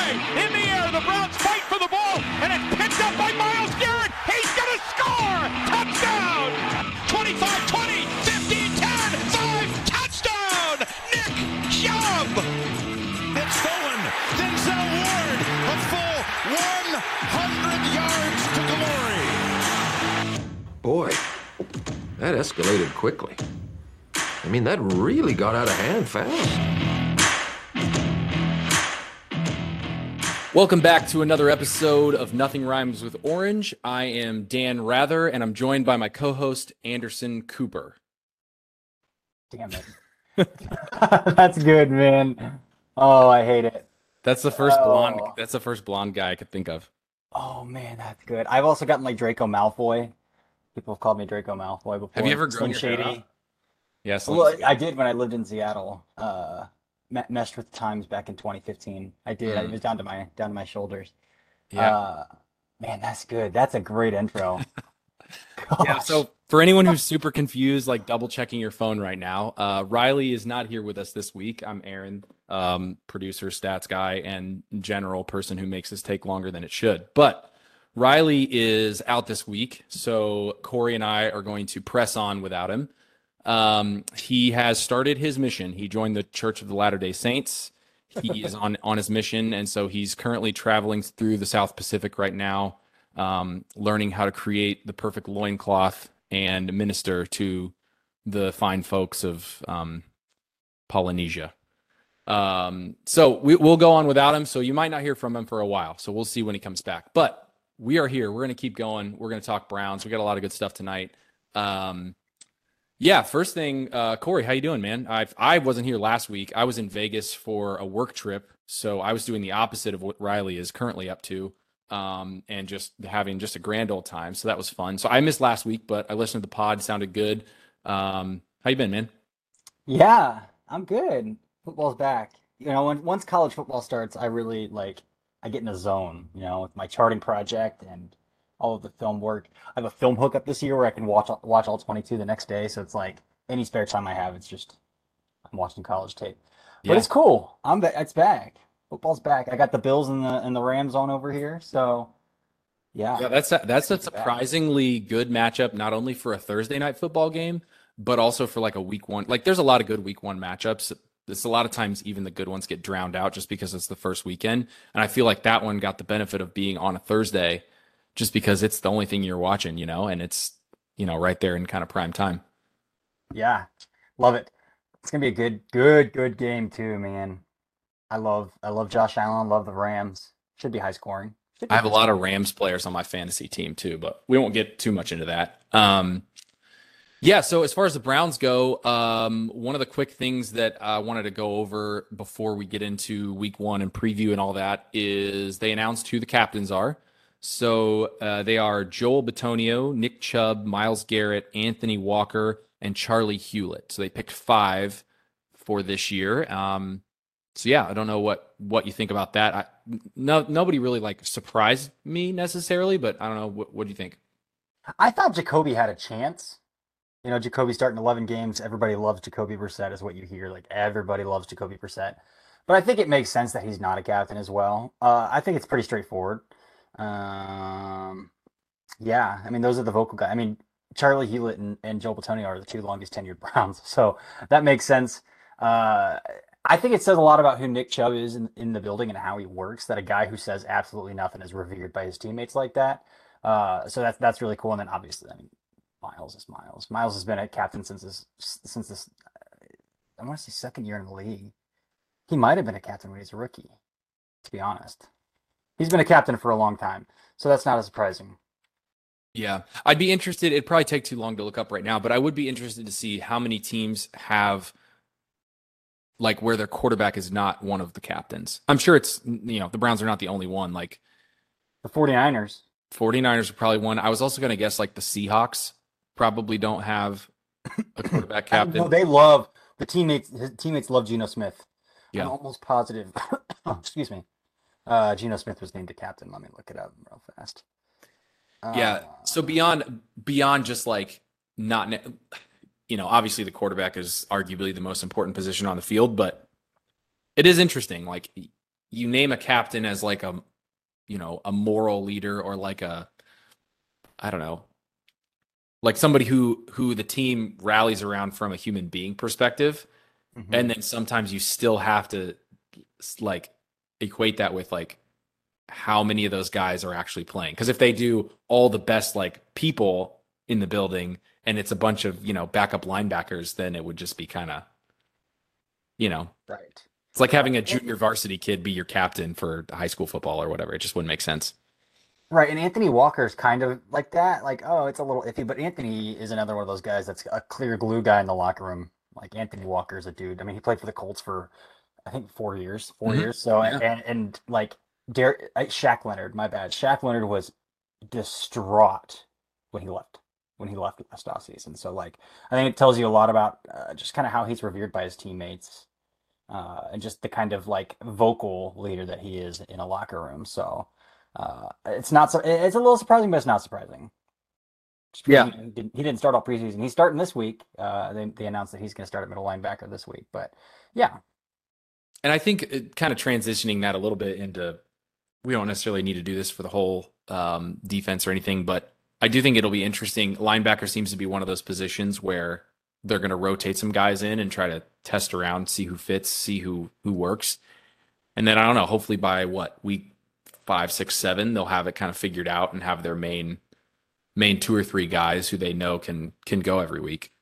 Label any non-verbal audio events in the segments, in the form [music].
way, in the air. The Browns fight for the ball, and it's picked up by Myles Garrett. He's going to score! Touchdown! 25 20, 15 10, 5, touchdown! Nick Chubb! It's stolen. Denzel Ward, a full 100 yards to glory. Boy, that escalated quickly. I mean, that really got out of hand fast. Welcome back to another episode of Nothing Rhymes with Orange. I am Dan Rather, and I'm joined by my co-host Anderson Cooper. Damn it. [laughs] That's good, man. Oh, I hate it. That's the first blonde. Oh. That's the first blonde guy I could think of. Oh man, that's good. I've also gotten like Draco Malfoy. People have called me Draco Malfoy before. Have you ever grown Slim your hair Shady? Yes. Well, I did when I lived in Seattle. Uh, messed with the times back in 2015. I did. Mm. It was down to my down to my shoulders. yeah. Uh, man, that's good. That's a great intro. [laughs] yeah. So for anyone who's super confused, like double checking your phone right now, uh, Riley is not here with us this week. I'm Aaron, um, producer, stats guy, and general person who makes this take longer than it should. But Riley is out this week, so Corey and I are going to press on without him. Um, he has started his mission. He joined the Church of the Latter Day Saints. He [laughs] is on on his mission, and so he's currently traveling through the South Pacific right now, um, learning how to create the perfect loincloth and minister to the fine folks of um, Polynesia. Um, so we, we'll go on without him. So you might not hear from him for a while. So we'll see when he comes back. But we are here. We're going to keep going. We're going to talk Browns. We got a lot of good stuff tonight. Um, yeah, first thing, uh, Corey, how you doing, man? I I wasn't here last week. I was in Vegas for a work trip, so I was doing the opposite of what Riley is currently up to, um, and just having just a grand old time. So that was fun. So I missed last week, but I listened to the pod. Sounded good. Um, how you been, man? Yeah, I'm good. Football's back. You know, when, once college football starts, I really like I get in a zone, you know, with my charting project and all of the film work. I have a film hookup this year where I can watch watch all 22 the next day, so it's like any spare time I have, it's just I'm watching college tape. But Yeah. it's cool. I'm ba- it's back. Football's back. I got the Bills and the and the Rams on over here, so yeah. Yeah, that's a, that's a It's back. surprisingly good matchup, not only for a Thursday night football game, but also for like a week one. Like, there's a lot of good week one matchups. It's a lot of times even the good ones get drowned out just because it's the first weekend. And I feel like that one got the benefit of being on a Thursday, just because it's the only thing you're watching, you know, and it's you know right there in kind of prime time. Yeah, love it. It's gonna be a good, good, good game too, man. I love, I love Josh Allen. Love the Rams. Should be high scoring. Be I have a lot of. Rams players on my fantasy team too, but we won't get too much into that. Um, yeah, so as far as the Browns go, um, one of the quick things that I wanted to go over before we get into week one and preview and all that is they announced who the captains are. So uh, they are Joel Bitonio, Nick Chubb, Myles Garrett, Anthony Walker, and Charley Hughlett. So they picked five for this year. Um, so yeah, I don't know what what you think about that. I, no, nobody really like surprised me necessarily, but I don't know. What, what do you think? I thought Jacoby had a chance. You know, Jacoby starting 11 games. Everybody loves Jacoby Brissett, is what you hear. Like everybody loves Jacoby Brissett. But I think it makes sense that he's not a captain as well. Uh, I think it's pretty straightforward. Um, yeah, I mean, those are the vocal guys. I mean, Charley Hughlett and, and Joel Bitonio are the two longest tenured [laughs] Browns, so that makes sense. Uh, I think it says a lot about who Nick Chubb is in, in the building and how he works. That a guy who says absolutely nothing is revered by his teammates like that. Uh, so that's that's really cool. And then obviously, I mean, Myles is Myles. Myles has been a captain since this since this. I want to say second year in the league. He might have been a captain when he's a rookie. To be honest, he's been a captain for a long time, so that's not as surprising. Yeah, I'd be interested. It'd probably take too long to look up right now, but I would be interested to see how many teams have like where their quarterback is not one of the captains. I'm sure it's you know the Browns are not the only one. Like The 49ers. 49ers are probably one. I was also going to guess like the Seahawks probably don't have a quarterback [coughs] captain. No, they love the teammates. His teammates love Geno Smith. Yeah. I'm almost positive. oh, [coughs] excuse me. Uh, Geno Smith was named a captain. Let me look it up real fast. Yeah. Uh, So beyond beyond just like not you know, obviously the quarterback is arguably the most important position on the field, but it is interesting. Like you name a captain as like a you know a moral leader or like a I don't know like somebody who who the team rallies around from a human being perspective mm-hmm. and then sometimes you still have to like equate that with like how many of those guys are actually playing because if they do all the best like people in the building and it's a bunch of you know backup linebackers then it would just be kind of you know right it's like having a junior varsity kid be your captain for high school football or whatever. It just wouldn't make sense. Right, and Anthony Walker is kind of like that. Like, oh, it's a little iffy, but Anthony is another one of those guys that's a clear glue guy in the locker room. Like Anthony Walker is a dude. I mean, he played for the Colts for I think four years, 4 mm-hmm. years. So yeah. and and like Derek Shaq Leonard, my bad. Shaq Leonard was distraught when he left when he left last off season. So like I think it tells you a lot about uh, just kind of how he's revered by his teammates uh, and just the kind of like vocal leader that he is in a locker room. So uh, it's not so it's a little surprising, but it's not surprising. Yeah, he didn't, he didn't start all preseason. He's starting this week. Uh, they, they announced that he's going to start at middle linebacker this week. But yeah, and I think it, kind of transitioning that a little bit into we don't necessarily need to do this for the whole um, defense or anything, but I do think it'll be interesting. Linebacker seems to be one of those positions where they're going to rotate some guys in and try to test around, see who fits, see who who works, and then I don't know. Hopefully by what week five, six, seven, they'll have it kind of figured out and have their main main two or three guys who they know can can go every week.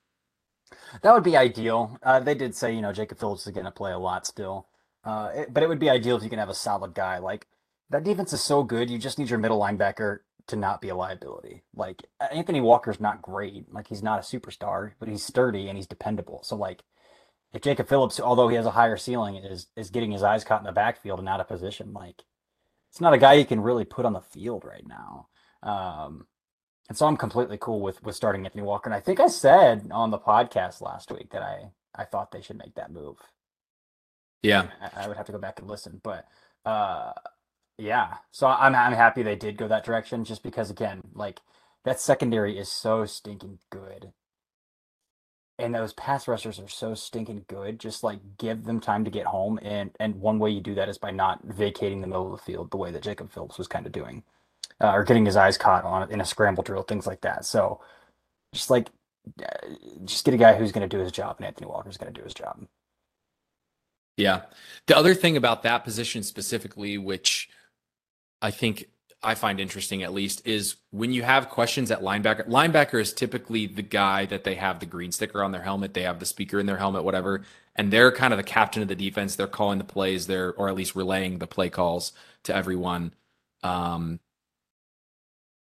That would be ideal. Uh, they did say you know Jacob Phillips is going to play a lot still, uh, it, but it would be ideal if you can have a solid guy like that. Defense is so good. You just need your middle linebacker to not be a liability. Like Anthony Walker's not great. Like he's not a superstar, but he's sturdy and he's dependable. So like if Jacob Phillips, although he has a higher ceiling, is is getting his eyes caught in the backfield and out of position, like it's not a guy you can really put on the field right now. Um, and so I'm completely cool with with starting Anthony Walker. And I think I said on the podcast last week that I I thought they should make that move. Yeah, I, I would have to go back and listen, but uh, yeah, so I'm I'm happy they did go that direction, just because again, like that secondary is so stinking good, and those pass rushers are so stinking good. Just like give them time to get home, and and one way you do that is by not vacating the middle of the field the way that Jacob Phillips was kind of doing, uh, or getting his eyes caught on in a scramble drill, things like that. So, just like, uh, just get a guy who's going to do his job, and Anthony Walker's going to do his job. Yeah. The other thing about that position specifically, which I think I find interesting at least is when you have questions at linebacker. Linebacker is typically the guy that they have the green sticker on their helmet, they have the speaker in their helmet, whatever, and they're kind of the captain of the defense. They're calling the plays, they're or at least relaying the play calls to everyone. Um,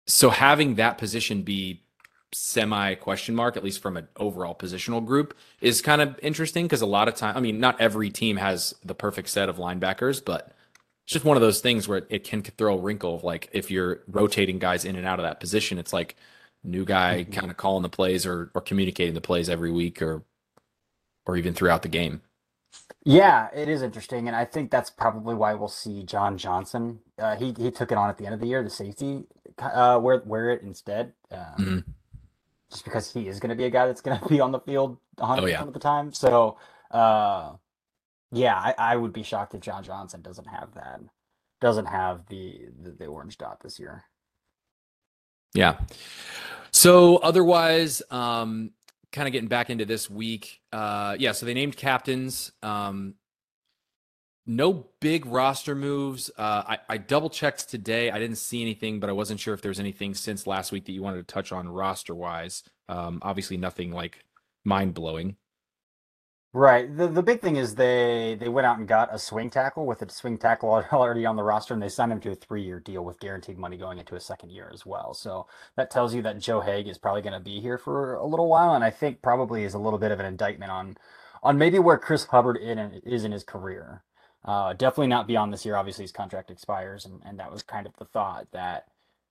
so having that position be semi question mark, at least from an overall positional group, is kind of interesting because a lot of time, I mean, not every team has the perfect set of linebackers, but it's just one of those things where it can throw a wrinkle of like if you're rotating guys in and out of that position, it's like new guy mm-hmm. kind of calling the plays or or communicating the plays every week or or even throughout the game. Yeah, it is interesting, and I think that's probably why we'll see John Johnson. Uh, he he took it on at the end of the year, the safety, uh, wear wear it instead, um, mm-hmm. Just because he is going to be a guy that's going [laughs] to be on the field 100 oh, yeah. of the time. So, uh, yeah, I, I would be shocked if John Johnson doesn't have that. Doesn't have the, the, the orange dot this year. Yeah. So otherwise, um, kind of getting back into this week. Uh, yeah, so they named captains. Um, no big roster moves. Uh, I, I double checked today. I didn't see anything, but I wasn't sure if there was anything since last week that you wanted to touch on roster wise. Um, obviously, nothing like mind blowing. Right. The the big thing is they they went out and got a swing tackle with a swing tackle already on the roster, and they signed him to a three year deal with guaranteed money going into a second year as well. So that tells you that Joe Haeg is probably going to be here for a little while, and I think probably is a little bit of an indictment on on maybe where Chris Hubbard in, is in his career. Uh, definitely not beyond this year. Obviously, his contract expires, and, and that was kind of the thought that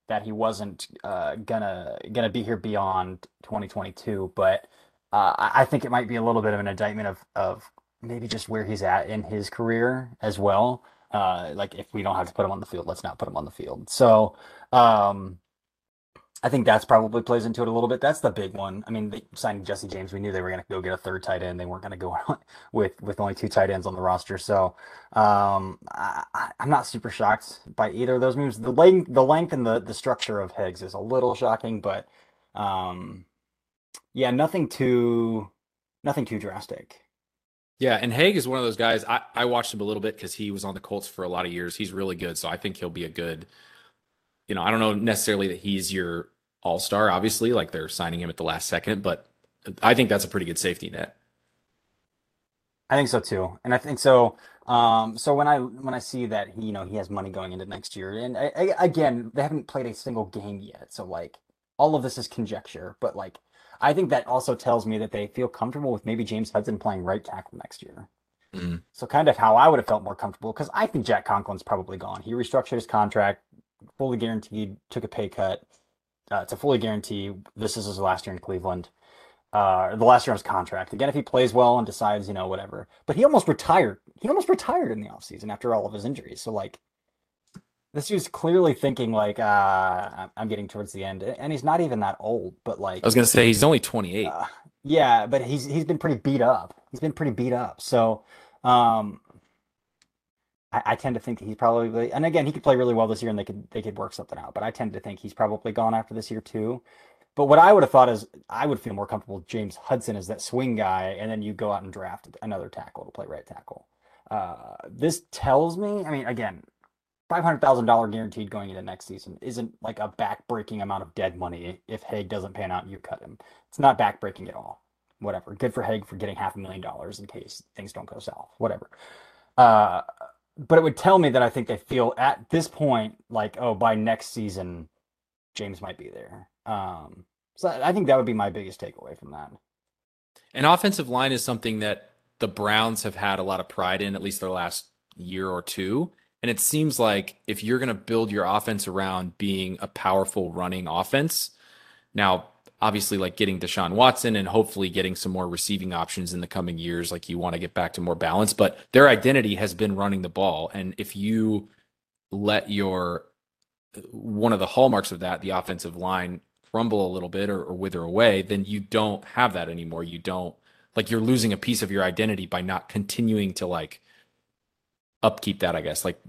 that he wasn't uh, gonna gonna be here beyond 2022, but uh, I think it might be a little bit of an indictment of of maybe just where he's at in his career as well. Uh, like if we don't have to put him on the field, let's not put him on the field. So, um, I think that's probably plays into it a little bit. That's the big one. I mean, they signing Jesse James. We knew they were going to go get a third tight end. They weren't going to go [laughs] with with only two tight ends on the roster. So um, I, am not super shocked by either of those moves. The length, the length, and the the structure of Higgs is a little shocking, but um, yeah, nothing too nothing too drastic. Yeah, and Haeg is one of those guys. I, I watched him a little bit because he was on the Colts for a lot of years. He's really good, so I think he'll be a good. You know, I don't know necessarily that he's your all star, obviously, like they're signing him at the last second, but I think that's a pretty good safety net. I think so too, and I think so. Um, so when I when I see that he, you know he has money going into next year, and I, I, again they haven't played a single game yet, so like all of this is conjecture, but like I think that also tells me that they feel comfortable with maybe James Hudson playing right tackle next year. Mm-hmm. So kind of how I would have felt more comfortable because I think Jack Conklin's probably gone. He restructured his contract, fully guaranteed, took a pay cut uh, to fully guarantee this is his last year in Cleveland. Uh, the last year of his contract. Again, if he plays well and decides, you know, whatever. But he almost retired. He almost retired in the offseason after all of his injuries. So, like, this dude's clearly thinking, like, uh, I'm getting towards the end. And he's not even that old, but, like. I was going to say, he's only 28. Uh, yeah, but he's he's been pretty beat up. He's been pretty beat up. So, um, I, I, tend to think he's probably and again he could play really well this year and they could they could work something out. But I tend to think he's probably gone after this year too. But what I would have thought is I would feel more comfortable James Hudson as that swing guy, and then you go out and draft another tackle to play right tackle. Uh, this tells me, I mean, again, five hundred thousand dollar guaranteed going into next season isn't like a backbreaking amount of dead money. If Haeg doesn't pan out, you cut him. It's not backbreaking at all. Whatever. Good for Haeg for getting half a million dollars in case things don't go south. Whatever. Uh, but it would tell me that I think they feel at this point like, oh, by next season, James might be there. Um, so I think that would be my biggest takeaway from that. An offensive line is something that the Browns have had a lot of pride in, at least their last year or two. And it seems like if you're going to build your offense around being a powerful running offense, now obviously like getting Deshaun Watson and hopefully getting some more receiving options in the coming years. Like you want to get back to more balance, but their identity has been running the ball. And if you let your one of the hallmarks of that, the offensive line, crumble a little bit or, or wither away, then you don't have that anymore. You don't like you're losing a piece of your identity by not continuing to like upkeep that, I guess, like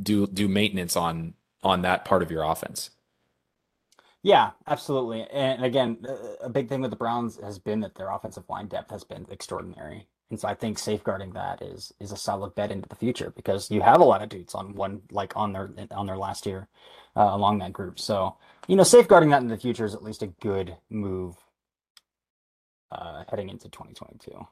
do do maintenance on on that part of your offense. Yeah, absolutely. And again, a big thing with the Browns has been that their offensive line depth has been extraordinary. And so I think safeguarding that is is a solid bet into the future because you have a lot of dudes on one like on their on their last year uh, along that group. So you know, safeguarding that in the future is at least a good move uh, heading into 2022.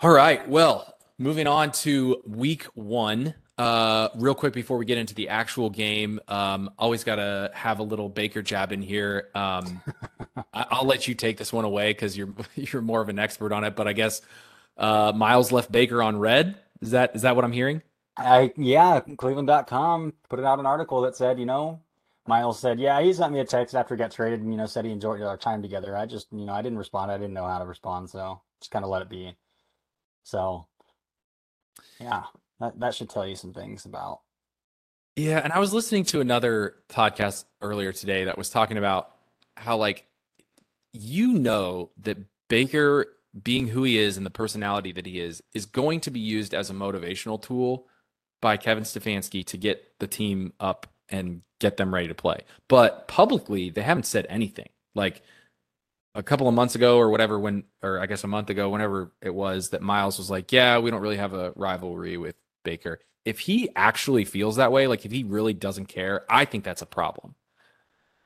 All right. Well, moving on to week one. Uh, real quick before we get into the actual game, um, always got to have a little Baker jab in here. Um, I, will let you take this one away because you're [laughs] you're more of an expert on it. But I guess uh, Myles left Baker on red. Is that is that what I'm hearing? I yeah, Cleveland.com put it out an article that said, you know, Myles said, yeah, he sent me a text after he got traded, and you know, said he enjoyed our time together. I just, you know, I didn't respond. I didn't know how to respond, so just kind of let it be. So yeah, that, that should tell you some things about. Yeah, and I was listening to another podcast earlier today that was talking about how like you know that Baker being who he is and the personality that he is is going to be used as a motivational tool by Kevin Stefanski to get the team up and get them ready to play. But publicly, they haven't said anything. Like a couple of months ago or whatever when or I guess a month ago whenever it was that Myles was like, "Yeah, we don't really have a rivalry with Baker." If he actually feels that way, like if he really doesn't care, I think that's a problem.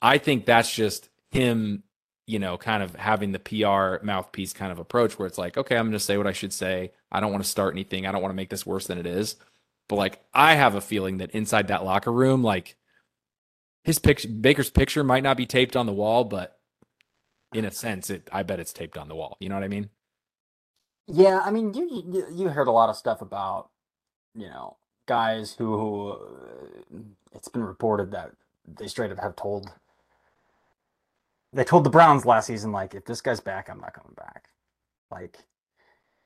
I think that's just him, you know, kind of having the PR mouthpiece kind of approach where it's like, "Okay, I'm going to say what I should say. I don't want to start anything. I don't want to make this worse than it is." But like I have a feeling that inside that locker room like his picture Baker's picture might not be taped on the wall, but in a sense, it I bet it's taped on the wall. You know what I mean? Yeah, I mean, you you, you heard a lot of stuff about you know guys who, who uh, it's been reported that they straight up have told they told the Browns last season like if this guy's back, I'm not coming back. Like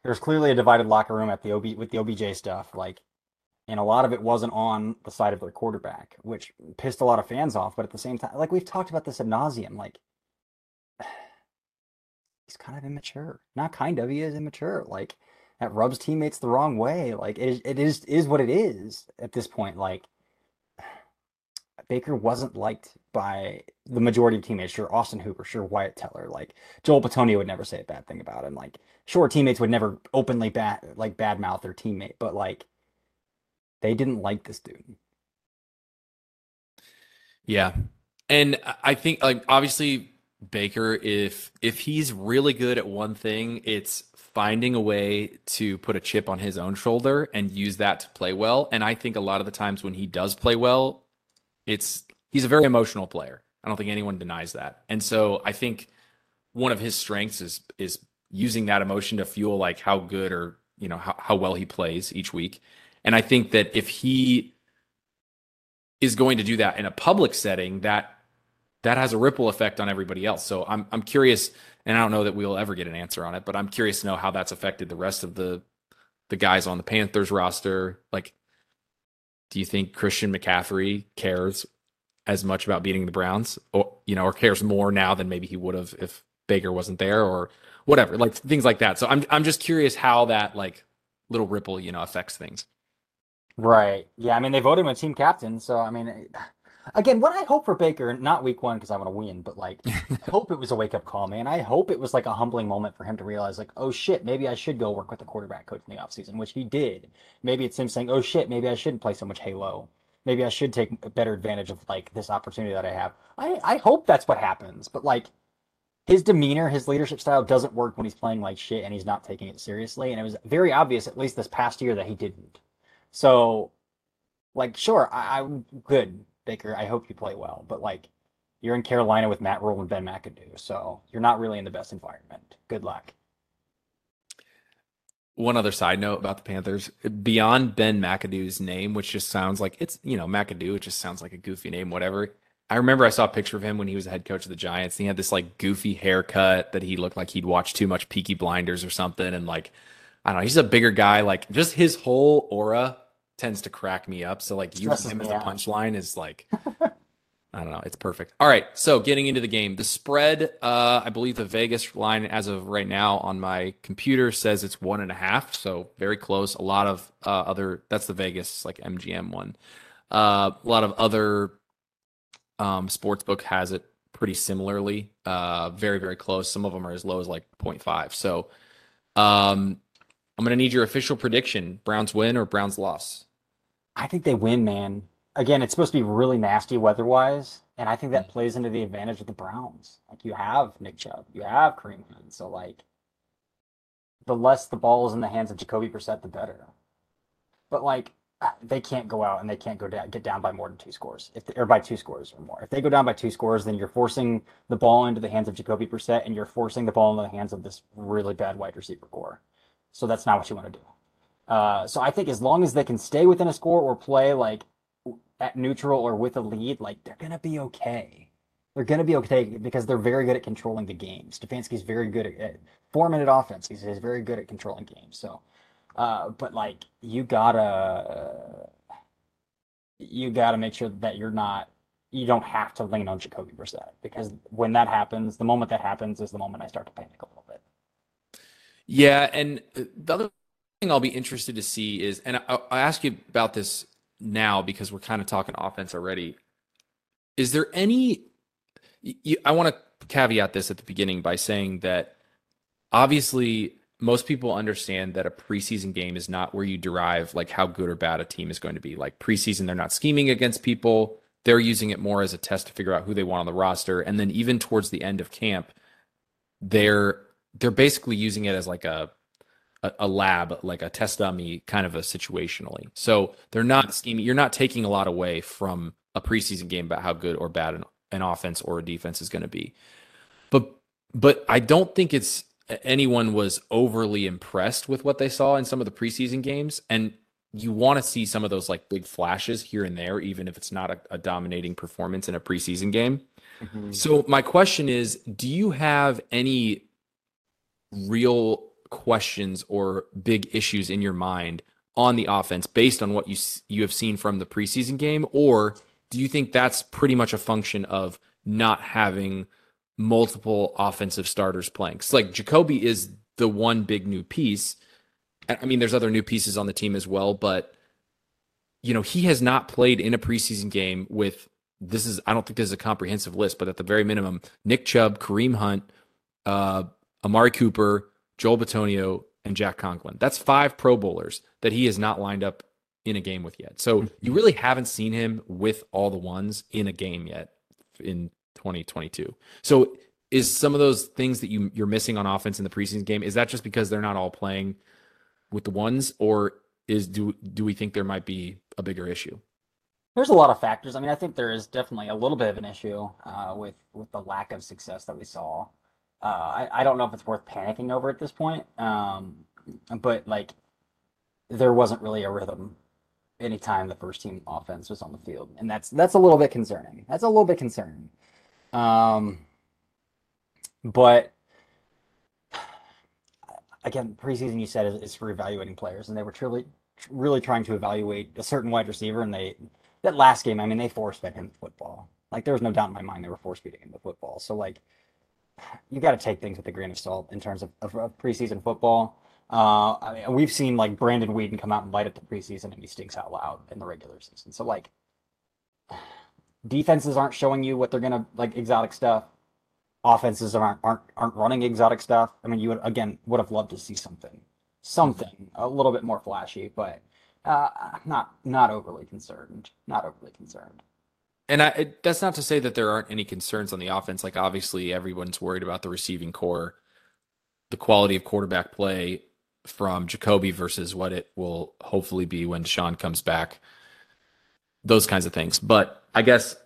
there's clearly a divided locker room at the OB with the OBJ stuff. Like and a lot of it wasn't on the side of their quarterback, which pissed a lot of fans off. But at the same time, like we've talked about this ad nauseum, like [sighs] he's kind of immature. Not kind of, he is immature. Like that rubs teammates the wrong way. Like it is, it is is what it is at this point. Like [sighs] Baker wasn't liked by the majority of teammates. Sure, Austin Hooper, sure, Wyatt Teller, like Joel Bitonio would never say a bad thing about him. Like, sure, teammates would never openly bad like badmouth their teammate, but like they didn't like this dude. Yeah. And I think like obviously Baker if if he's really good at one thing, it's finding a way to put a chip on his own shoulder and use that to play well. And I think a lot of the times when he does play well, it's he's a very emotional player. I don't think anyone denies that. And so I think one of his strengths is is using that emotion to fuel like how good or you know how, how well he plays each week. And I think that if he is going to do that in a public setting, that that has a ripple effect on everybody else. So I'm I'm curious, and I don't know that we'll ever get an answer on it, but I'm curious to know how that's affected the rest of the the guys on the Panthers roster. Like, do you think Christian McCaffrey cares as much about beating the Browns, or you know, or cares more now than maybe he would have if Baker wasn't there, or whatever, like things like that. So I'm I'm just curious how that like little ripple, you know, affects things. Right. Yeah. I mean, they voted him a team captain. So, I mean, again, what I hope for Baker, not week one because I want to win, but like, [laughs] I hope it was a wake up call, man. I hope it was like a humbling moment for him to realize, like, oh shit, maybe I should go work with the quarterback coach in the offseason, which he did. Maybe it's him saying, oh shit, maybe I shouldn't play so much Halo. Maybe I should take better advantage of like this opportunity that I have. I, I hope that's what happens, but like, his demeanor, his leadership style doesn't work when he's playing like shit and he's not taking it seriously. And it was very obvious, at least this past year, that he didn't. So, like, sure, I, I'm good, Baker. I hope you play well, but like, you're in Carolina with Matt Rhule and Ben McAdoo, so you're not really in the best environment. Good luck. One other side note about the Panthers, beyond Ben McAdoo's name, which just sounds like it's you know McAdoo, it just sounds like a goofy name, whatever. I remember I saw a picture of him when he was the head coach of the Giants. And he had this like goofy haircut that he looked like he'd watched too much Peaky Blinders or something, and like I don't know, he's a bigger guy. Like just his whole aura tends to crack me up. So like using him as a punchline is like [laughs] I don't know, it's perfect. All right, so getting into the game, the spread, uh, I believe the Vegas line as of right now on my computer says it's one and a half, so very close. A lot of uh, other that's the Vegas like MGM one. Uh, a lot of other um, sportsbook has it pretty similarly, uh, very very close. Some of them are as low as like 0.5. So um, I'm going to need your official prediction: Browns win or Browns loss. I think they win, man. Again, it's supposed to be really nasty weather-wise, and I think that mm. plays into the advantage of the Browns. Like you have Nick Chubb, you have Kareem Hunt, so like the less the ball is in the hands of Jacoby Brissett, the better. But like [sighs] they can't go out and they can't go down get down by more than two scores if they, or by two scores or more. If they go down by two scores, then you're forcing the ball into the hands of Jacoby Brissett and you're forcing the ball into the hands of this really bad wide receiver core. So that's not what you want to do. Uh, so I think as long as they can stay within a score or play like at neutral or with a lead, like they're gonna be okay. They're gonna be okay because they're very good at controlling the game. Stefanski's very good at, at four minute offense. He's, he's very good at controlling games. So, uh, but like you gotta you gotta make sure that you're not you don't have to lean on Jacoby Brissett because when that happens, the moment that happens is the moment I start to panic a little bit. Yeah, and uh, the other I'll be interested to see is, and I'll, I'll ask you about this now because we're kind of talking offense already. Is there any? You, I want to caveat this at the beginning by saying that obviously most people understand that a preseason game is not where you derive like how good or bad a team is going to be. Like preseason, they're not scheming against people. They're using it more as a test to figure out who they want on the roster. And then even towards the end of camp, they're they're basically using it as like a a, a lab, like a test dummy kind of a situationally. So they're not scheming. You're not taking a lot away from a preseason game about how good or bad an, an offense or a defense is going to be. But but I don't think it's anyone was overly impressed with what they saw in some of the preseason games. And you want to see some of those like big flashes here and there, even if it's not a, a dominating performance in a preseason game. Mm-hmm. So my question is, do you have any real questions or big issues in your mind on the offense based on what you you have seen from the preseason game, or do you think that's pretty much a function of not having multiple offensive starters playing? Because like Jacoby is the one big new piece. I mean, there's other new pieces on the team as well, but you know, he has not played in a preseason game with this is I don't think this is a comprehensive list, but at the very minimum, Nick Chubb, Kareem Hunt, uh, Amari Cooper, Joel Bitonio, and Jack Conklin. That's five Pro Bowlers that he has not lined up in a game with yet. So you really haven't seen him with all the ones in a game yet in 2022. So is some of those things that you you're missing on offense in the preseason game is that just because they're not all playing with the ones or is do do we think there might be a bigger issue? There's a lot of factors. I mean, I think there is definitely a little bit of an issue uh, with with the lack of success that we saw. Uh, I, I don't know if it's worth panicking over at this point, um, but like there wasn't really a rhythm anytime the first team offense was on the field, and that's that's a little bit concerning. That's a little bit concerning. Um, but again, preseason you said is, is for evaluating players, and they were truly really trying to evaluate a certain wide receiver, and they that last game, I mean, they force fed him the football. Like there was no doubt in my mind they were force feeding him the football. So like, you got to take things with a grain of salt in terms of, of, of preseason football. Uh, I mean, we've seen like Brandon Weeden come out and light up the preseason, and he stinks out loud in the regular season. So like, defenses aren't showing you what they're gonna like exotic stuff. Offenses aren't aren't aren't running exotic stuff. I mean, you would again would have loved to see something, something a little bit more flashy, but uh, not not overly concerned. Not overly concerned. And I, it, that's not to say that there aren't any concerns on the offense. Like obviously, everyone's worried about the receiving core, the quality of quarterback play from Jacoby versus what it will hopefully be when Sean comes back. Those kinds of things. But I guess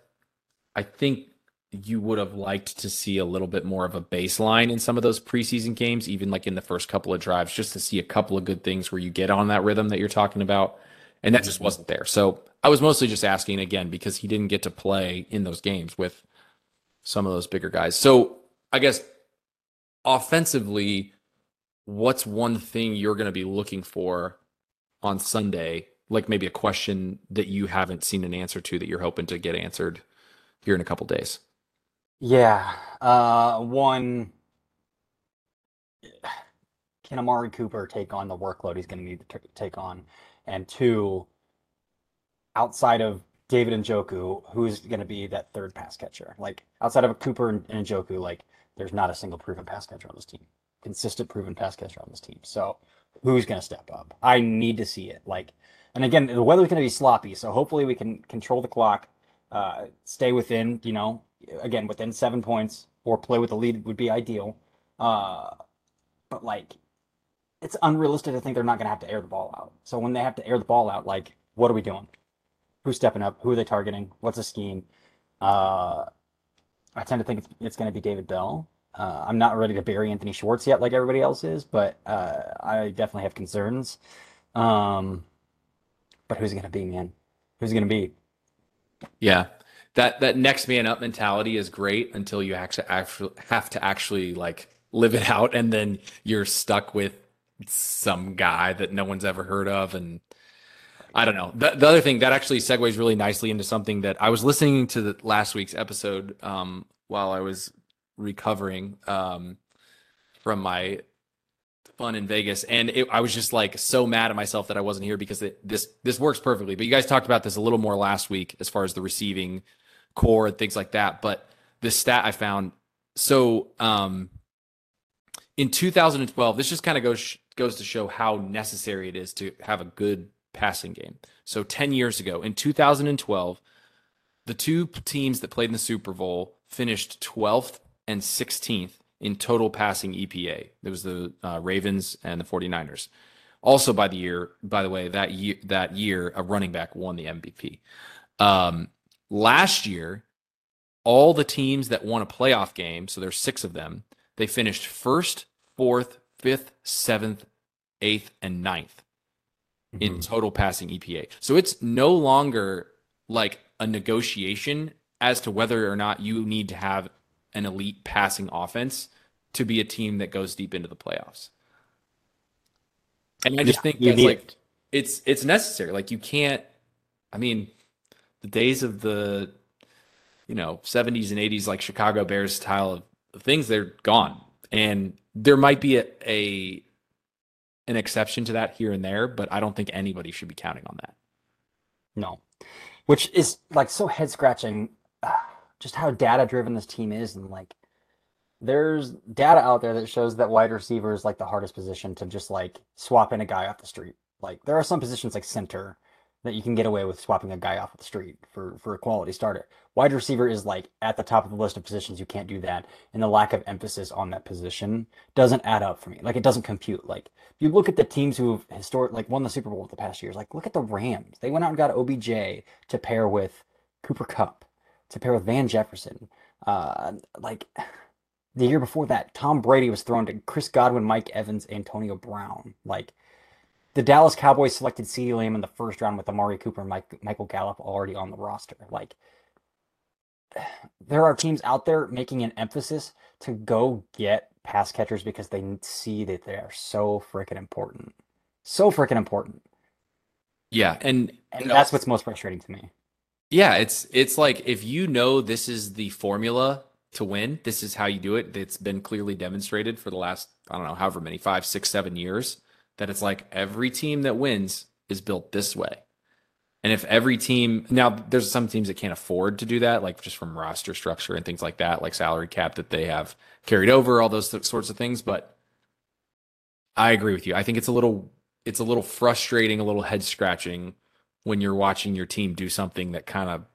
I think you would have liked to see a little bit more of a baseline in some of those preseason games, even like in the first couple of drives, just to see a couple of good things where you get on that rhythm that you're talking about. And that just wasn't there. So I was mostly just asking again because he didn't get to play in those games with some of those bigger guys. So I guess offensively, what's one thing you're going to be looking for on Sunday? Like maybe a question that you haven't seen an answer to that you're hoping to get answered here in a couple days. Yeah. Uh, one, can Amari Cooper take on the workload he's going to need to take on? And two, outside of David Njoku, who's going to be that third pass catcher? Like outside of Cooper and, and Njoku, like there's not a single proven pass catcher on this team, consistent proven pass catcher on this team. So who's going to step up? I need to see it. Like, and again, the weather's going to be sloppy, so hopefully we can control the clock, uh, stay within, you know, again within seven points or play with the lead would be ideal. Uh, but like, it's unrealistic to think they're not going to have to air the ball out. So when they have to air the ball out, like, what are we doing? Who's stepping up? Who are they targeting? What's the scheme? Uh, I tend to think it's, it's going to be David Bell. Uh, I'm not ready to bury Anthony Schwartz yet, like everybody else is, but uh, I definitely have concerns. Um, but who's going to be, man? Who's going to be? Yeah, that that next man up mentality is great until you actually actually have to actually like live it out, and then you're stuck with some guy that no one's ever heard of, and I don't know. The, the other thing that actually segues really nicely into something that I was listening to the last week's episode um, while I was recovering um, from my fun in Vegas, and it, I was just like so mad at myself that I wasn't here because it, this this works perfectly. But you guys talked about this a little more last week as far as the receiving core and things like that. But the stat I found so um, in 2012, this just kind of goes goes to show how necessary it is to have a good passing game. So 10 years ago, in 2012, the two teams that played in the Super Bowl finished 12th and 16th in total passing EPA. There was the uh, Ravens and the 49ers. Also, by the year, by the way, that year, that year, a running back won the MVP. Um, last year, all the teams that won a playoff game, so there's six of them, they finished first, fourth, fifth, seventh, eighth, and ninth in mm-hmm. total passing EPA. So it's no longer like a negotiation as to whether or not you need to have an elite passing offense to be a team that goes deep into the playoffs. And I just yeah, think that's like it's it's necessary. Like you can't. I mean, the days of the you know 70s and 80s like Chicago Bears style of things they're gone, and there might be a, a an exception to that here and there, but I don't think anybody should be counting on that. No, which is like so head scratching. Uh, just how data driven this team is, and like there's data out there that shows that wide receiver is like the hardest position to just like swap in a guy off the street. Like there are some positions like center that you can get away with swapping a guy off the street for for a quality starter. Wide receiver is like at the top of the list of positions you can't do that, and the lack of emphasis on that position doesn't add up for me. Like it doesn't compute. Like you look at the teams who've historic like won the Super Bowl the past years. Like look at the Rams. They went out and got OBJ to pair with Cooper Kupp, to pair with Van Jefferson. Uh, like [sighs] the year before that, Tom Brady was thrown to Chris Godwin, Mike Evans, Antonio Brown. Like the Dallas Cowboys selected CeeDee Lamb in the first round with Amari Cooper and Mike, Michael Gallup already on the roster. Like there are teams out there making an emphasis to go get pass catchers because they see that they are so freaking important. So freaking important. Yeah, and and that's what's most frustrating to me. Yeah, it's it's like if you know this is the formula to win, this is how you do it. It's been clearly demonstrated for the last I don't know however many five, six, seven years that it's like every team that wins is built this way. And if every team now there's some teams that can't afford to do that, like just from roster structure and things like that, like salary cap that they have carried over, all those sorts of things. But I agree with you. I think it's a little it's a little frustrating, a little head scratching when you're watching your team do something that kind of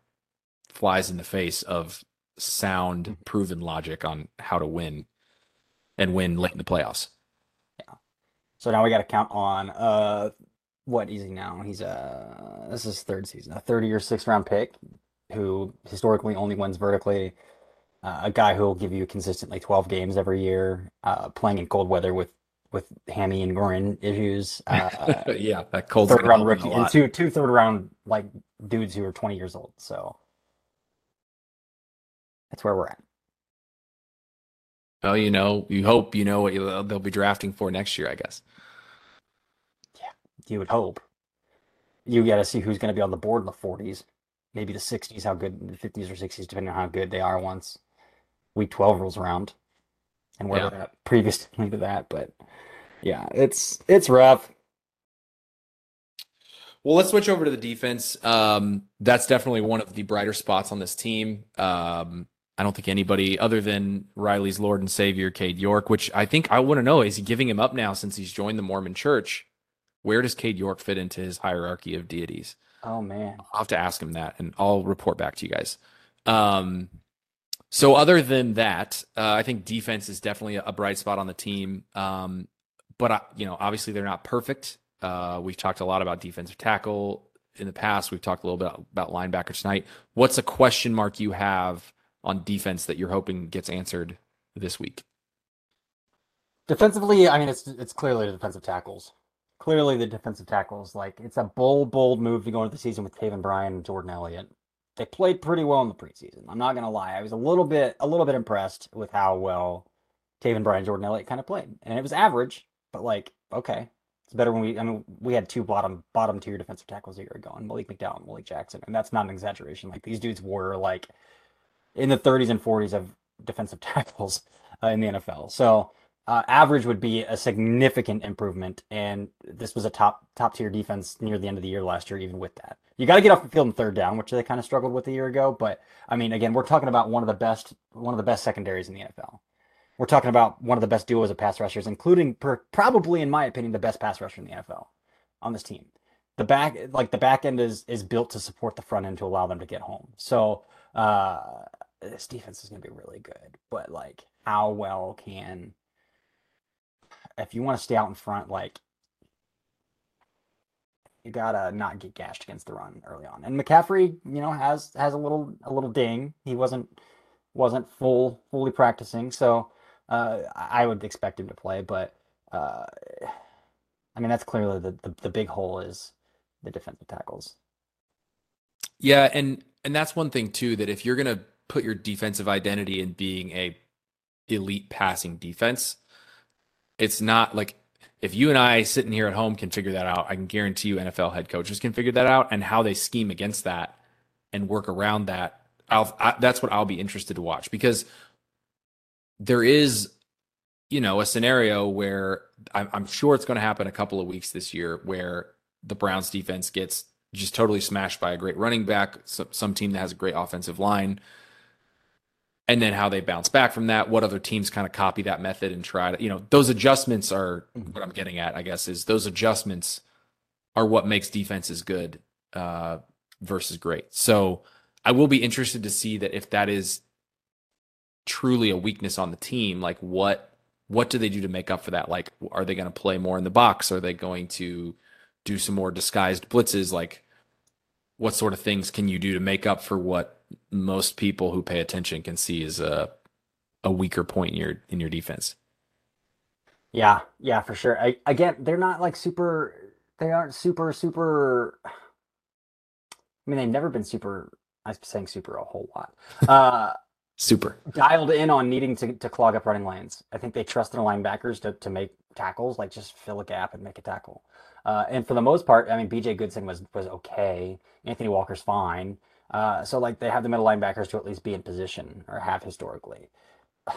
flies in the face of sound mm-hmm. proven logic on how to win and win late in the playoffs. So now we got to count on uh what is he now? He's a this is third season, a 30 or sixth round pick who historically only wins vertically. Uh, a guy who will give you consistently 12 games every year, uh, playing in cold weather with with hammy and groin issues. [laughs] Uh, yeah, that cold third round rookie and two two third round like dudes who are 20 years old. So that's where we're at. Well, you know, you hope you know what they'll be drafting for next year, I guess you would hope. You got to see who's going to be on the board in the 40s, maybe the 60s, how good, the 50s or 60s, depending on how good they are once week 12 rolls around and where yeah. at previously to that. But yeah, it's it's rough. Well, let's switch over to the defense. Um, that's definitely one of the brighter spots on this team. Um, I don't think anybody other than Riley's Lord and Savior, Cade York, which I think I want to know is he giving him up now since he's joined the Mormon church? Where does Cade York fit into his hierarchy of deities? Oh man, I'll have to ask him that, and I'll report back to you guys. Um, so other than that, uh, I think defense is definitely a bright spot on the team. Um, but I, you know, obviously they're not perfect. Uh, we've talked a lot about defensive tackle in the past. We've talked a little bit about linebacker tonight. What's a question mark you have on defense that you're hoping gets answered this week? Defensively, I mean, it's it's clearly the defensive tackles clearly the defensive tackles. Like it's a bold, bold move to go into the season with Taven Bryan and Jordan Elliott. They played pretty well in the preseason. I'm not gonna lie. I was a little bit, a little bit impressed with how well Taven Bryan and Jordan Elliott kind of played, and it was average, but like okay, it's better when we. I mean, we had two bottom bottom tier defensive tackles a year ago, and Malik McDowell and Malik Jackson, and that's not an exaggeration. Like these dudes were like in the 30s and 40s of defensive [laughs] tackles uh, in the NFL. So uh, average would be a significant improvement, and this was a top top tier defense near the end of the year last year. Even with that, you got to get off the field in third down, which they kind of struggled with a year ago. But I mean, again, we're talking about one of the best one of the best secondaries in the NFL. We're talking about one of the best duos of pass rushers, including per, probably, in my opinion, the best pass rusher in the NFL on this team. The back, like the back end, is is built to support the front end to allow them to get home. So uh, this defense is going to be really good. But like, how well can if you want to stay out in front, like you gotta not get gashed against the run early on. And McCaffrey, you know, has has a little a little ding. He wasn't wasn't full fully practicing, so uh, I would expect him to play. But uh, I mean, that's clearly the, the the big hole is the defensive tackles. Yeah, and and that's one thing too that if you're gonna put your defensive identity in being a elite passing defense, it's not like if you and I sitting here at home can figure that out, I can guarantee you NFL head coaches can figure that out and how they scheme against that and work around that. I'll, I, that's what I'll be interested to watch because there is, you know, a scenario where I'm, I'm sure it's going to happen a couple of weeks this year where the Browns defense gets just totally smashed by a great running back, some, some team that has a great offensive line and then how they bounce back from that what other teams kind of copy that method and try to you know those adjustments are what i'm getting at i guess is those adjustments are what makes defenses good uh, versus great. So i will be interested to see that if that is truly a weakness on the team like what what do they do to make up for that? Like are they going to play more in the box? Are they going to do some more disguised blitzes? Like what sort of things can you do to make up for what most people who pay attention can see is a a weaker point in your in your defense. Yeah, yeah, for sure. I, again, they're not like super. They aren't super super. I mean, they've never been super. I'm saying super a whole lot. Uh, super dialed in on needing to, to clog up running lanes. I think they trust their linebackers to, to make tackles, like just fill a gap and make a tackle. Uh, and for the most part, I mean, BJ Goodson was was okay. Anthony Walker's fine. Uh, so like they have the middle linebackers to at least be in position or have historically. [sighs]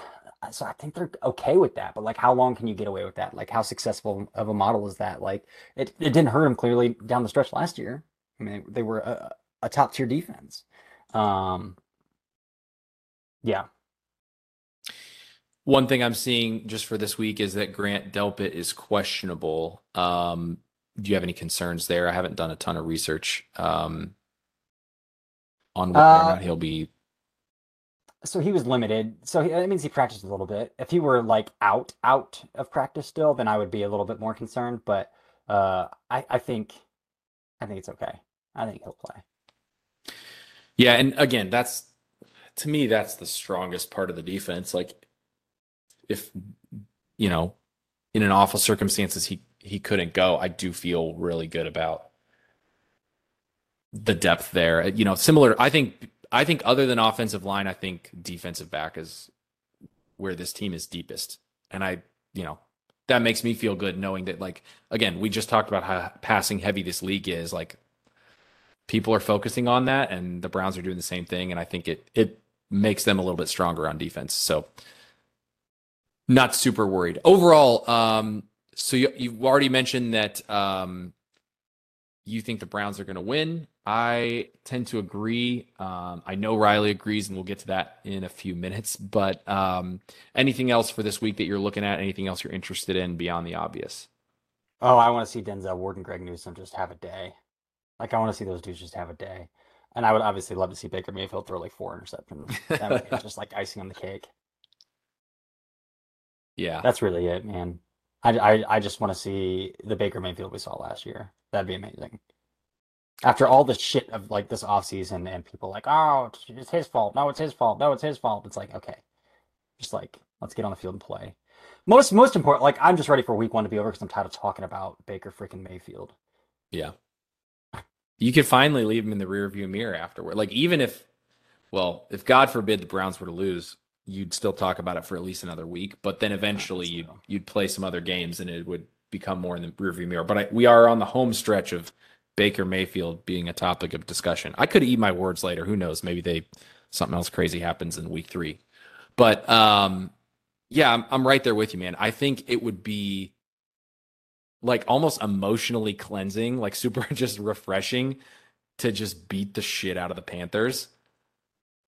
So I think they're okay with that. But like, how long can you get away with that? Like, how successful of a model is that? Like, it, it didn't hurt them clearly down the stretch last year. I mean, they were a, a top tier defense. Um, yeah. One thing I'm seeing just for this week is that Grant Delpit is questionable. Um, do you have any concerns there? I haven't done a ton of research. Um, on whether uh, or not he'll be. So he was limited. So he, that means he practiced a little bit. If he were like out out of practice still, then I would be a little bit more concerned. But uh, I I think I think it's okay. I think he'll play. Yeah, and again, that's to me that's the strongest part of the defense. Like if you know, in an awful circumstances he he couldn't go, I do feel really good about the depth there. You know, similar. I think. I think other than offensive line, I think defensive back is where this team is deepest, and I, you know, that makes me feel good knowing that. Like again, we just talked about how passing heavy this league is. Like people are focusing on that, and the Browns are doing the same thing, and I think it it makes them a little bit stronger on defense. So not super worried overall. Um, so you, you've already mentioned that um, you think the Browns are going to win. I tend to agree. Um, I know Riley agrees, and we'll get to that in a few minutes. But um, anything else for this week that you're looking at? Anything else you're interested in beyond the obvious? Oh, I want to see Denzel Ward and Greg Newsome just have a day. Like I want to see those dudes just have a day. And I would obviously love to see Baker Mayfield throw like four interceptions. That would be [laughs] just like icing on the cake. Yeah, that's really it, man. I, I, I just want to see the Baker Mayfield we saw last year. That'd be amazing after all the shit of like this offseason and people like, oh, it's his fault. No, it's his fault. No, it's his fault. It's like, okay, just like let's get on the field and play. Most most important, like I'm just ready for week one to be over because I'm tired of talking about Baker freaking Mayfield. Yeah, you could finally leave him in the rearview mirror afterward. Like even if, well, if God forbid the Browns were to lose, you'd still talk about it for at least another week. But then eventually you'd you'd play some other games and it would become more in the rearview mirror. But I, we are on the home stretch of Baker Mayfield being a topic of discussion. I could eat my words later. Who knows? Maybe they something else crazy happens in week three. But um, yeah, I'm, I'm right there with you, man. I think it would be like almost emotionally cleansing, like super [laughs] just refreshing to just beat the shit out of the Panthers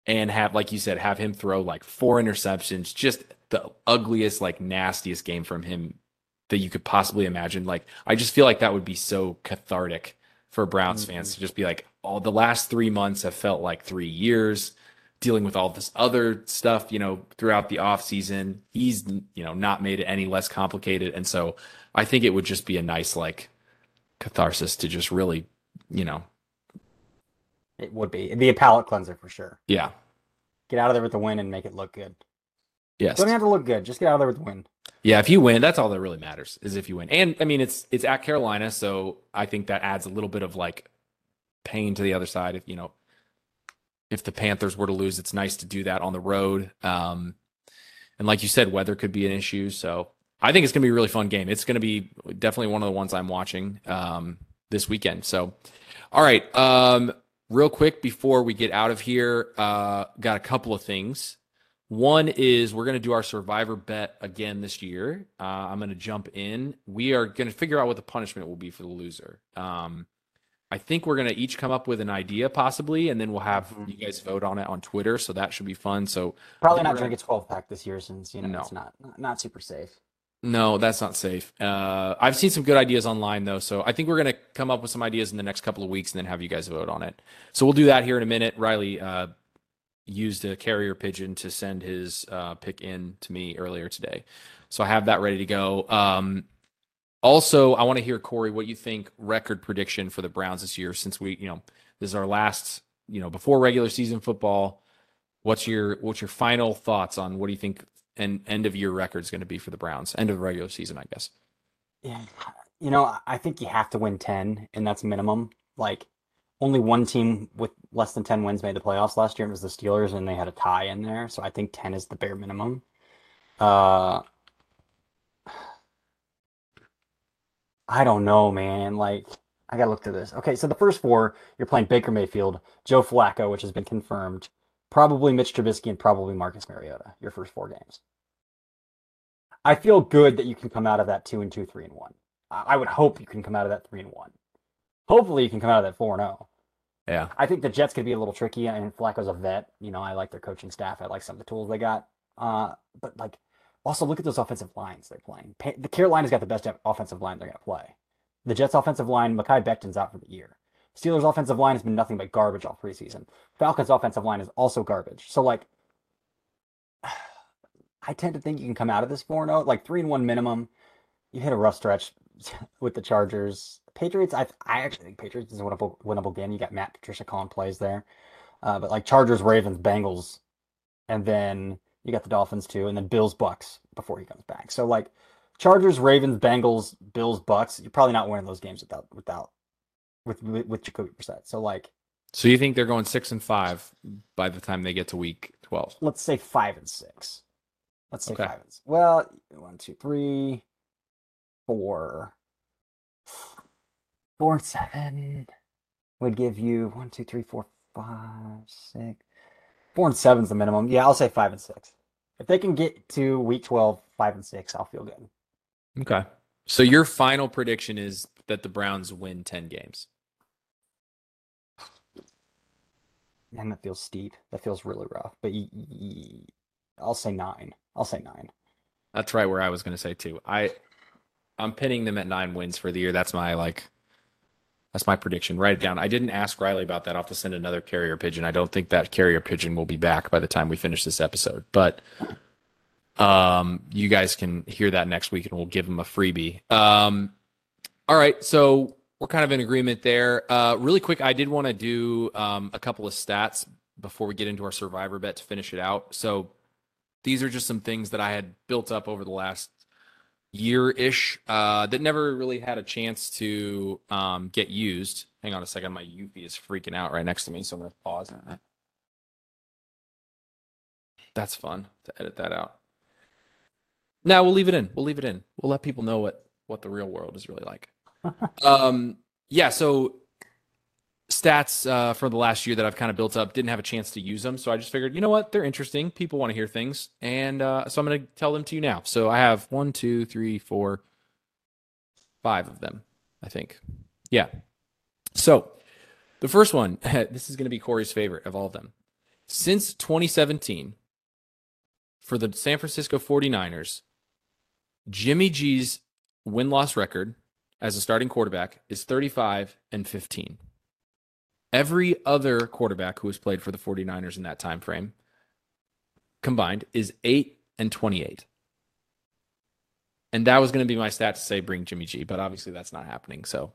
and have, like you said, have him throw like four interceptions, just the ugliest, like nastiest game from him that you could possibly imagine. Like, I just feel like that would be so cathartic for Browns mm-hmm. fans to just be like, all the last three months have felt like three years dealing with all this other stuff, you know, throughout the off season. He's, you know, not made it any less complicated. And so I think it would just be a nice like catharsis to just really, you know. It would be. It'd be a palate cleanser for sure. Yeah. Get out of there with the win and make it look good. Yes. Don't have to look good. Just get out of there with the win. Yeah, if you win, that's all that really matters is if you win. And I mean, it's it's at Carolina, so I think that adds a little bit of like pain to the other side. If you know, if the Panthers were to lose, it's nice to do that on the road. Um, and like you said, weather could be an issue. So I think it's going to be a really fun game. It's going to be definitely one of the ones I'm watching um, this weekend. So, all right. Um, real quick before we get out of here, uh, got a couple of things. One is we're going to do our survivor bet again this year. Uh, I'm going to jump in. We are going to figure out what the punishment will be for the loser. Um, I think we're going to each come up with an idea possibly, and then we'll have Mm-hmm. you guys vote on it on Twitter. So that should be fun. So Probably not drink a 12 pack this year since you know No. it's not not super safe. No, that's not safe. Uh, I've seen some good ideas online though, so I think we're gonna come up with some ideas in the next couple of weeks and then have you guys vote on it. So we'll do that here in a minute. Riley uh, used a carrier pigeon to send his uh, pick in to me earlier today, so I have that ready to go. Um, also, I want to hear Corey what you think record prediction for the Browns this year, since we, you know, this is our last, you know, before regular season football. What's your what's your final thoughts on what do you think an end of year record is going to be for the Browns? End of the regular season, I guess. Yeah, you know, I- think you have to win 10, and that's minimum. Like, only one team with less than 10 wins made the playoffs last year, and it was the Steelers, and they had a tie in there. So I think 10 is the bare minimum. Uh, I don't know, man. Like, I gotta look through this. Okay, so the first four, you're playing Baker Mayfield, Joe Flacco, which has been confirmed, probably Mitch Trubisky, and probably Marcus Mariota. Your first four games. I feel good that you can come out of that two and two, three and one. I would hope you can come out of that three and one. Hopefully, you can come out of that four and zero. Yeah. I think the Jets could be a little tricky. I mean, Flacco's a vet. You know, I like their coaching staff. I like some of the tools they got. Uh, but like, also look at those offensive lines they're playing. The Carolina's got the best offensive line they're going to play. The Jets' offensive line, Mekhi Becton's out for the year. Steelers' offensive line has been nothing but garbage all preseason. Falcons' offensive line is also garbage. So like, [sighs] I tend to think you can come out of this 4 0, like 3 and 1 minimum. You hit a rough stretch [laughs] with the Chargers. Patriots, I, I actually think Patriots is a winnable, winnable game. You got Matt Patricia calling plays there. Uh, but like Chargers, Ravens, Bengals, and then you got the Dolphins too, and then Bills, Bucs before he comes back. So like Chargers, Ravens, Bengals, Bills, Bucs, you're probably not winning those games without without with with, Jacoby Brissett. So like So you think they're going six and five by the time they get to week twelve? let's say five and six. Let's say Okay. five and six. Well, one, two, three, four, four and seven would give you one, two, three, four, five, six. Four and seven's the minimum. Yeah, I'll say five and six. If they can get to week 12, five and six, I'll feel good. Okay. So your final prediction is that the Browns win ten games. Man, that feels steep. That feels really rough. But I'll say nine. I'll say nine. That's right where I was going to say too. I I'm pinning them at nine wins for the year. That's my like that's my prediction. Write it down. I didn't ask Riley about that. I'll have to send another carrier pigeon. I don't think that carrier pigeon will be back by the time we finish this episode. But um you guys can hear that next week and we'll give them a freebie. Um all right, so we're kind of in agreement there. Uh really quick, I did want to do um a couple of stats before we get into our survivor bet to finish it out. So these are just some things that I had built up over the last year ish uh, that never really had a chance to um, get used. Hang on a second, my Eufy is freaking out right next to me, so I'm gonna pause. That's fun to edit that out. Now we'll leave it in. We'll leave it in. We'll let people know what what the real world is really like. Um, yeah. So stats uh, for the last year that I've kind of built up didn't have a chance to use them, so I just figured, you know what, they're interesting. People want to hear things, and uh, so I'm going to tell them to you now. So I have one, two, three, four, five of them, I think. Yeah. So the first one, [laughs] this is going to be Corey's favorite of all of them. Since 2017, for the San Francisco 49ers, Jimmy G's win loss record as a starting quarterback is 35 and 15. Every other quarterback who has played for the 49ers in that time frame combined is 8 and 28. And that was going to be my stat to say bring Jimmy G, but obviously that's not happening. So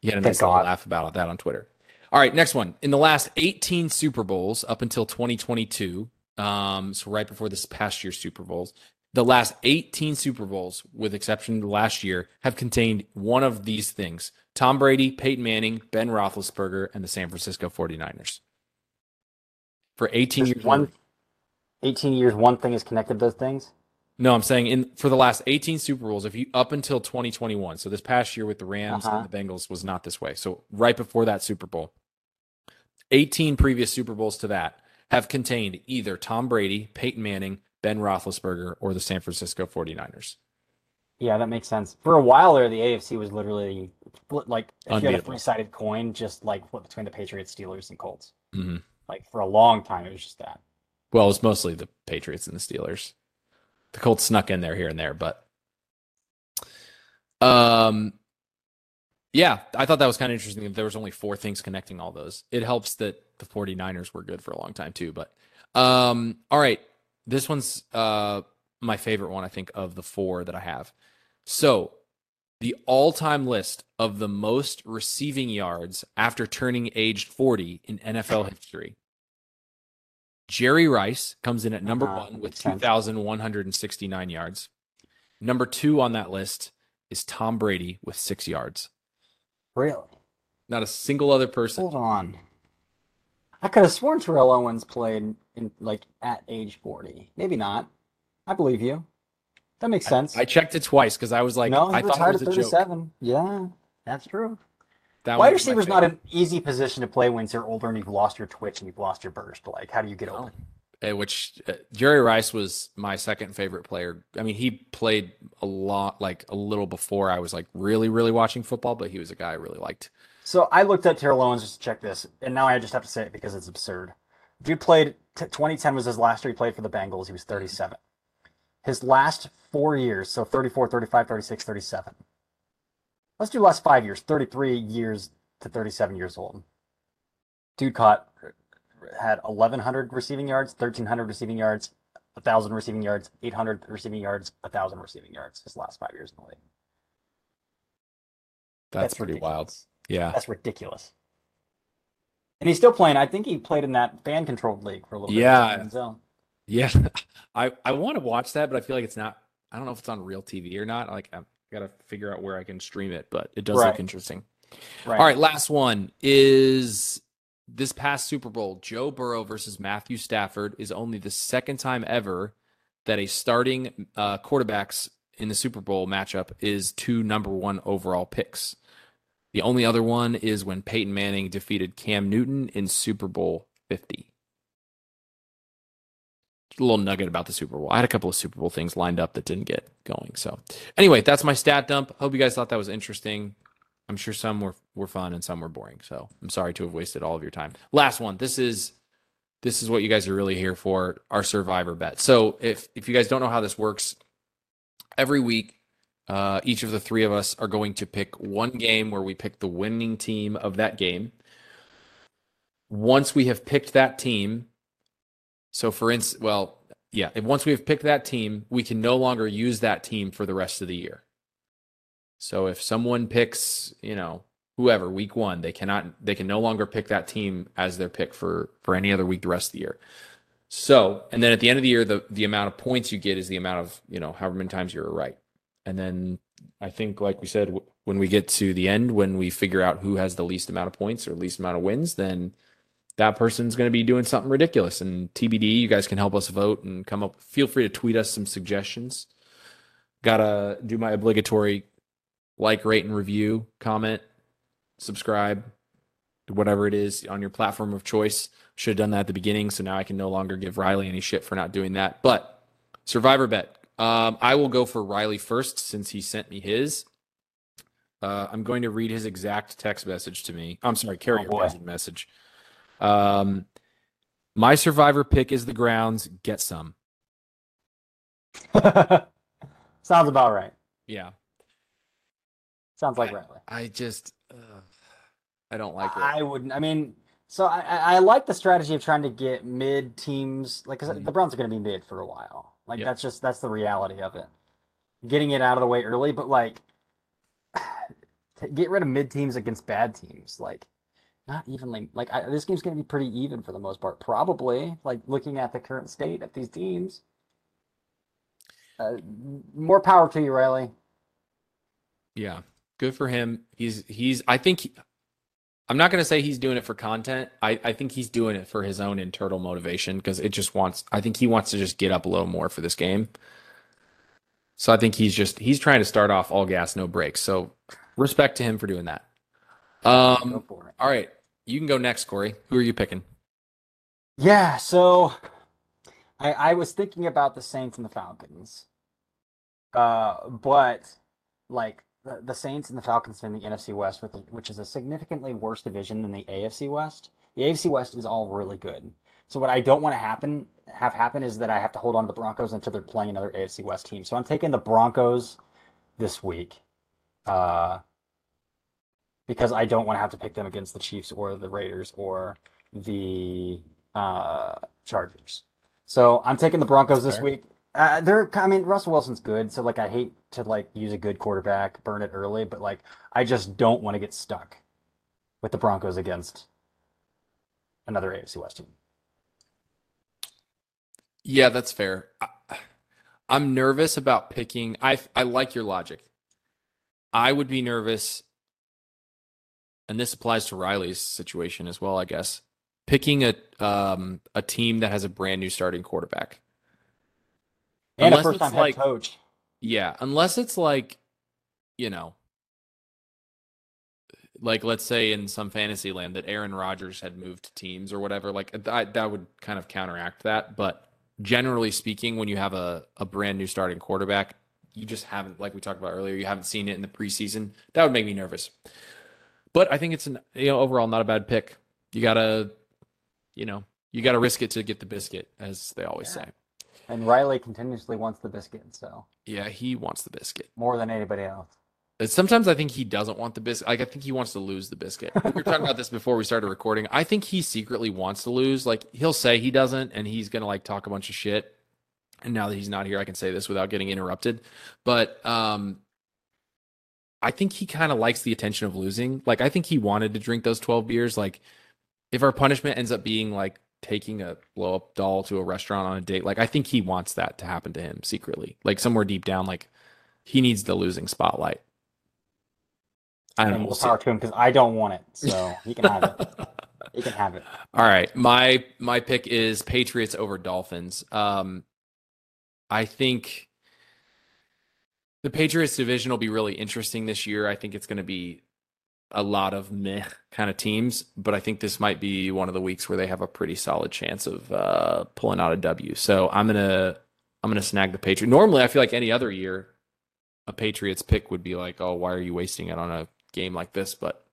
you had a nice little laugh about that on Twitter. All right, next one. In the last 18 Super Bowls up until 2022, um, so right before this past year's Super Bowls, the last 18 Super Bowls, with exception of the last year, have contained one of these things Tom Brady, Peyton Manning, Ben Roethlisberger, and the San Francisco 49ers. For 18 There's years. one, 18 years, one thing is connected those things. No, I'm saying in for the last 18 Super Bowls, if you up until 2021, so this past year with the Rams Uh-huh. and the Bengals was not this way. So right before that Super Bowl, 18 previous Super Bowls to that have contained either Tom Brady, Peyton Manning, Ben Roethlisberger, or the San Francisco 49ers. Yeah, that makes sense. For a while there, the AFC was literally like if you had a Unbeatable. three-sided coin, just like flip between the Patriots, Steelers, and Colts. Mhm. Like for a long time, it was just that. Well, it was mostly the Patriots and the Steelers. The Colts snuck in there here and there, but um yeah, I thought that was kind of interesting that there was only four things connecting all those. It helps that the 49ers were good for a long time too, but um all right, this one's uh my favorite one I think of the four that I have. So, the all-time list of the most receiving yards after turning age 40 in NFL [laughs] history. Jerry Rice comes in at number Uh-huh, one with 2,169 yards. Number two on that list is Tom Brady with six yards. Really? Not a single other person. Hold on. I could have sworn Terrell Owens played in like at age forty. Maybe not. I believe you. That makes sense. I checked it twice because I was like, no, he I thought it at was a joke. Yeah, that's true. That Wide one was my receiver's not an easy position to play when you're older and you've lost your twitch and you've lost your burst. Like, how do you get open? Uh, which uh, Jerry Rice was my second favorite player. I mean, he played a lot, like a little before I was like really, really watching football, but he was a guy I really liked. So I looked at Terrell Owens just to check this, and now I just have to say it because it's absurd. Dude played. T- 2010 was his last year he played for the Bengals. He was 37. His last four years, so 34, 35, 36, 37. Let's do last five years, 33 years to 37 years old. Dude caught had 1,100 receiving yards, 1,300 receiving yards, 1,000 receiving yards, 800 receiving yards, 1,000 receiving yards. His last five years in the league. That's, pretty wild. Yeah. That's ridiculous. And he's still playing. I think he played in that fan controlled league for a little bit. Yeah. Yeah. [laughs] I, I want to watch that, but I feel like it's not, I don't know if it's on real TV or not. Like, I got to figure out where I can stream it, but it does Right. look interesting. right. All right, last one is this past Super Bowl. Joe Burrow versus Matthew Stafford is only the second time ever that a starting uh, quarterbacks in the Super Bowl matchup is two number one overall picks. The only other one is when Peyton Manning defeated Cam Newton in Super Bowl 50. Just a little nugget about the Super Bowl. I had a couple of Super Bowl things lined up that didn't get going. So, anyway, that's my stat dump. Hope you guys thought that was interesting. I'm sure some were were fun and some were boring. So I'm sorry to have wasted all of your time. Last one. This is this is what you guys are really here for. Our survivor bet. So if if you guys don't know how this works, every week, uh, each of the three of us are going to pick one game where we pick the winning team of that game. Once we have picked that team, so for instance, well, yeah, if once we have picked that team, we can no longer use that team for the rest of the year. So if someone picks, you know, whoever week one, they cannot they can no longer pick that team as their pick for for any other week the rest of the year. So, and then at the end of the year, the the amount of points you get is the amount of you know however many times you're right. And then I think, like we said, when we get to the end, when we figure out who has the least amount of points or least amount of wins, then that person's going to be doing something ridiculous. And TBD, you guys can help us vote and come up. Feel free to tweet us some suggestions. Gotta do my obligatory like, rate, and review, comment, subscribe, whatever it is on your platform of choice. Should have done that at the beginning, so now I can no longer give Riley any shit for not doing that. But survivor bet. Um, I will go for Riley first since he sent me his. Uh, I'm going to read his exact text message to me. I'm sorry, carrier Oh, message. Um, my survivor pick is the grounds. Get some. [laughs] Sounds about right. Yeah, Sounds like Riley. I just, uh, I don't like it. I wouldn't. I mean, so I, I I like the strategy of trying to get mid teams, like 'cause Mhm. the Browns are going to be mid for a while. Like Yeah. that's just that's the reality of it. Getting it out of the way early, but like [sighs] get rid of mid teams against bad teams, like not evenly. Like I, this game's going to be pretty even for the most part, probably. Like looking at the current state of these teams. Uh, more power to you, Riley. Yeah, good for him. He's he's. I think. He, I'm not going to say he's doing it for content. I I think he's doing it for his own internal motivation because it just wants. I think he wants to just get up a little more for this game. So I think he's just he's trying to start off all gas, no brakes. So respect to him for doing that. Um, Go for it. all right, you can go next, Corey. Who are you picking? Yeah, so I I was thinking about the Saints and the Falcons. Uh, but like the, the Saints and the Falcons in the NFC West, with which is a significantly worse division than the AFC West. The AFC West is all really good. So what I don't want to happen have happen is that I have to hold on to the Broncos until they're playing another AFC West team. So I'm taking the Broncos this week. Uh because I don't want to have to pick them against the Chiefs or the Raiders or the uh, Chargers. So I'm taking the Broncos this week. Uh, they're, I mean, Russell Wilson's good, so like I hate to like use a good quarterback, burn it early, but like I just don't want to get stuck with the Broncos against another AFC West team. Yeah, that's fair. I, I'm nervous about picking. I I like your logic. I would be nervous, and this applies to Riley's situation as well, I guess. Picking a um a team that has a brand new starting quarterback. And Unless a it's first time like- head coach. Yeah, unless it's like, you know, like let's say in some fantasy land that Aaron Rodgers had moved teams or whatever, like that, that would kind of counteract that. But generally speaking, when you have a, a brand new starting quarterback, you just haven't, like we talked about earlier, you haven't seen it in the preseason. That would make me nervous. But I think it's an, you know, overall not a bad pick. You gotta, you know, you gotta risk it to get the biscuit, as they always say. And Riley continuously wants the biscuit, so Yeah, he wants the biscuit. more than anybody else. Sometimes I think he doesn't want the biscuit. Like I think he wants to lose the biscuit. We were talking about this before we started recording. I think he secretly wants to lose. Like he'll say he doesn't, and he's gonna like talk a bunch of shit. And now that he's not here, I can say this without getting interrupted. But um, I think he kind of likes the attention of losing. Like I think he wanted to drink those twelve beers. Like if our punishment ends up being like taking a blow up doll to a restaurant on a date, like I think he wants that to happen to him secretly. Like somewhere deep down, like he needs the losing spotlight. I don't know. We'll power to him because I don't want it, so he can have it. he can have it. [laughs] All right, my my pick is Patriots over Dolphins. Um, I think the Patriots division will be really interesting this year. I think it's going to be a lot of meh kind of teams, but I think this might be one of the weeks where they have a pretty solid chance of uh, pulling out a W. So I'm gonna I'm gonna snag the Patriots. Normally, I feel like any other year, a Patriots pick would be like, oh, why are you wasting it on a game like this? But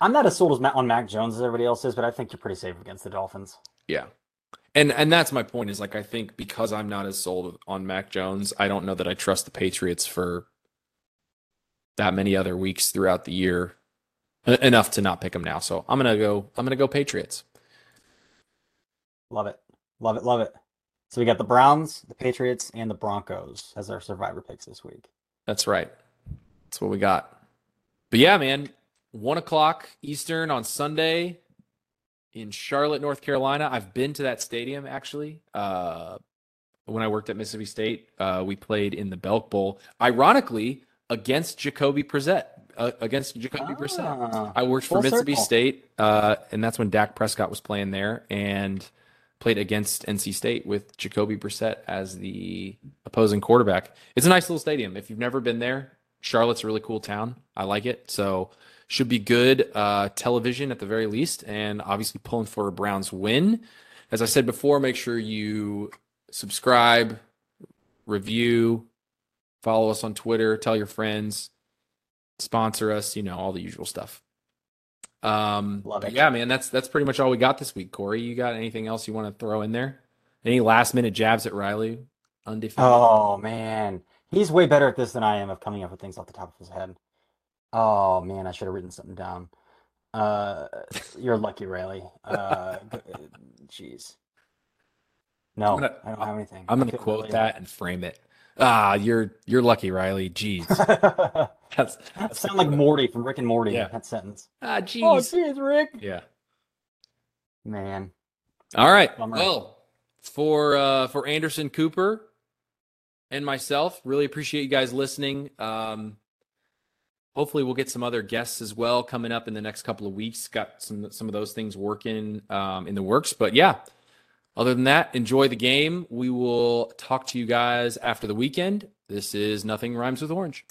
I'm not as sold as Matt on Mac Jones as everybody else is, but I think you're pretty safe against the Dolphins. Yeah. And and that's my point is like I think because I'm not as sold on Mac Jones, I don't know that I trust the Patriots for that many other weeks throughout the year enough to not pick them now. So I'm going to go I'm to go Patriots. Love it. Love it. Love it. So we got the Browns, the Patriots, and the Broncos as our survivor picks this week. That's right. That's what we got. But yeah, man, one o'clock Eastern on Sunday in Charlotte, North Carolina. I've been to that stadium actually. Uh, when I worked at Mississippi State, uh, we played in the Belk Bowl. Ironically, against Jacoby Brissett. Uh, against Jacoby Brissett. Ah, I worked for Mississippi circle. State, uh, and that's when Dak Prescott was playing there, and played against NC State with Jacoby Brissett as the opposing quarterback. It's a nice little stadium. If you've never been there, Charlotte's a really cool town. I like it. So should be good uh, television at the very least, and obviously pulling for a Browns win. As I said before, make sure you subscribe, review, follow us on Twitter, tell your friends, sponsor us, you know, all the usual stuff. Um, Love it. yeah, man, that's that's pretty much all we got this week. Corey, you got anything else you want to throw in there? Any last minute jabs at Riley? Undefeated. Oh man, he's way better at this than I am of coming up with things off the top of his head. Oh man, I should have written something down. Uh, you're lucky, Riley. Uh, [laughs] jeez. No, I'm gonna- I don't have anything. I'm gonna quote really that and frame it. Ah, you're you're lucky, Riley. Jeez, [laughs] that's That that's sound like Morty from Rick and Morty. Yeah. That sentence. ah, jeez. Oh, jeez. jeez, Rick. yeah. Man, All right. Bummer. Well, for uh, for Anderson Cooper and myself, really appreciate you guys listening. Um, hopefully, we'll get some other guests as well coming up in the next couple of weeks. Got some some of those things working um, in the works, but yeah. Other than that, enjoy the game. We will talk to you guys after the weekend. This is Nothing Rhymes with Orange.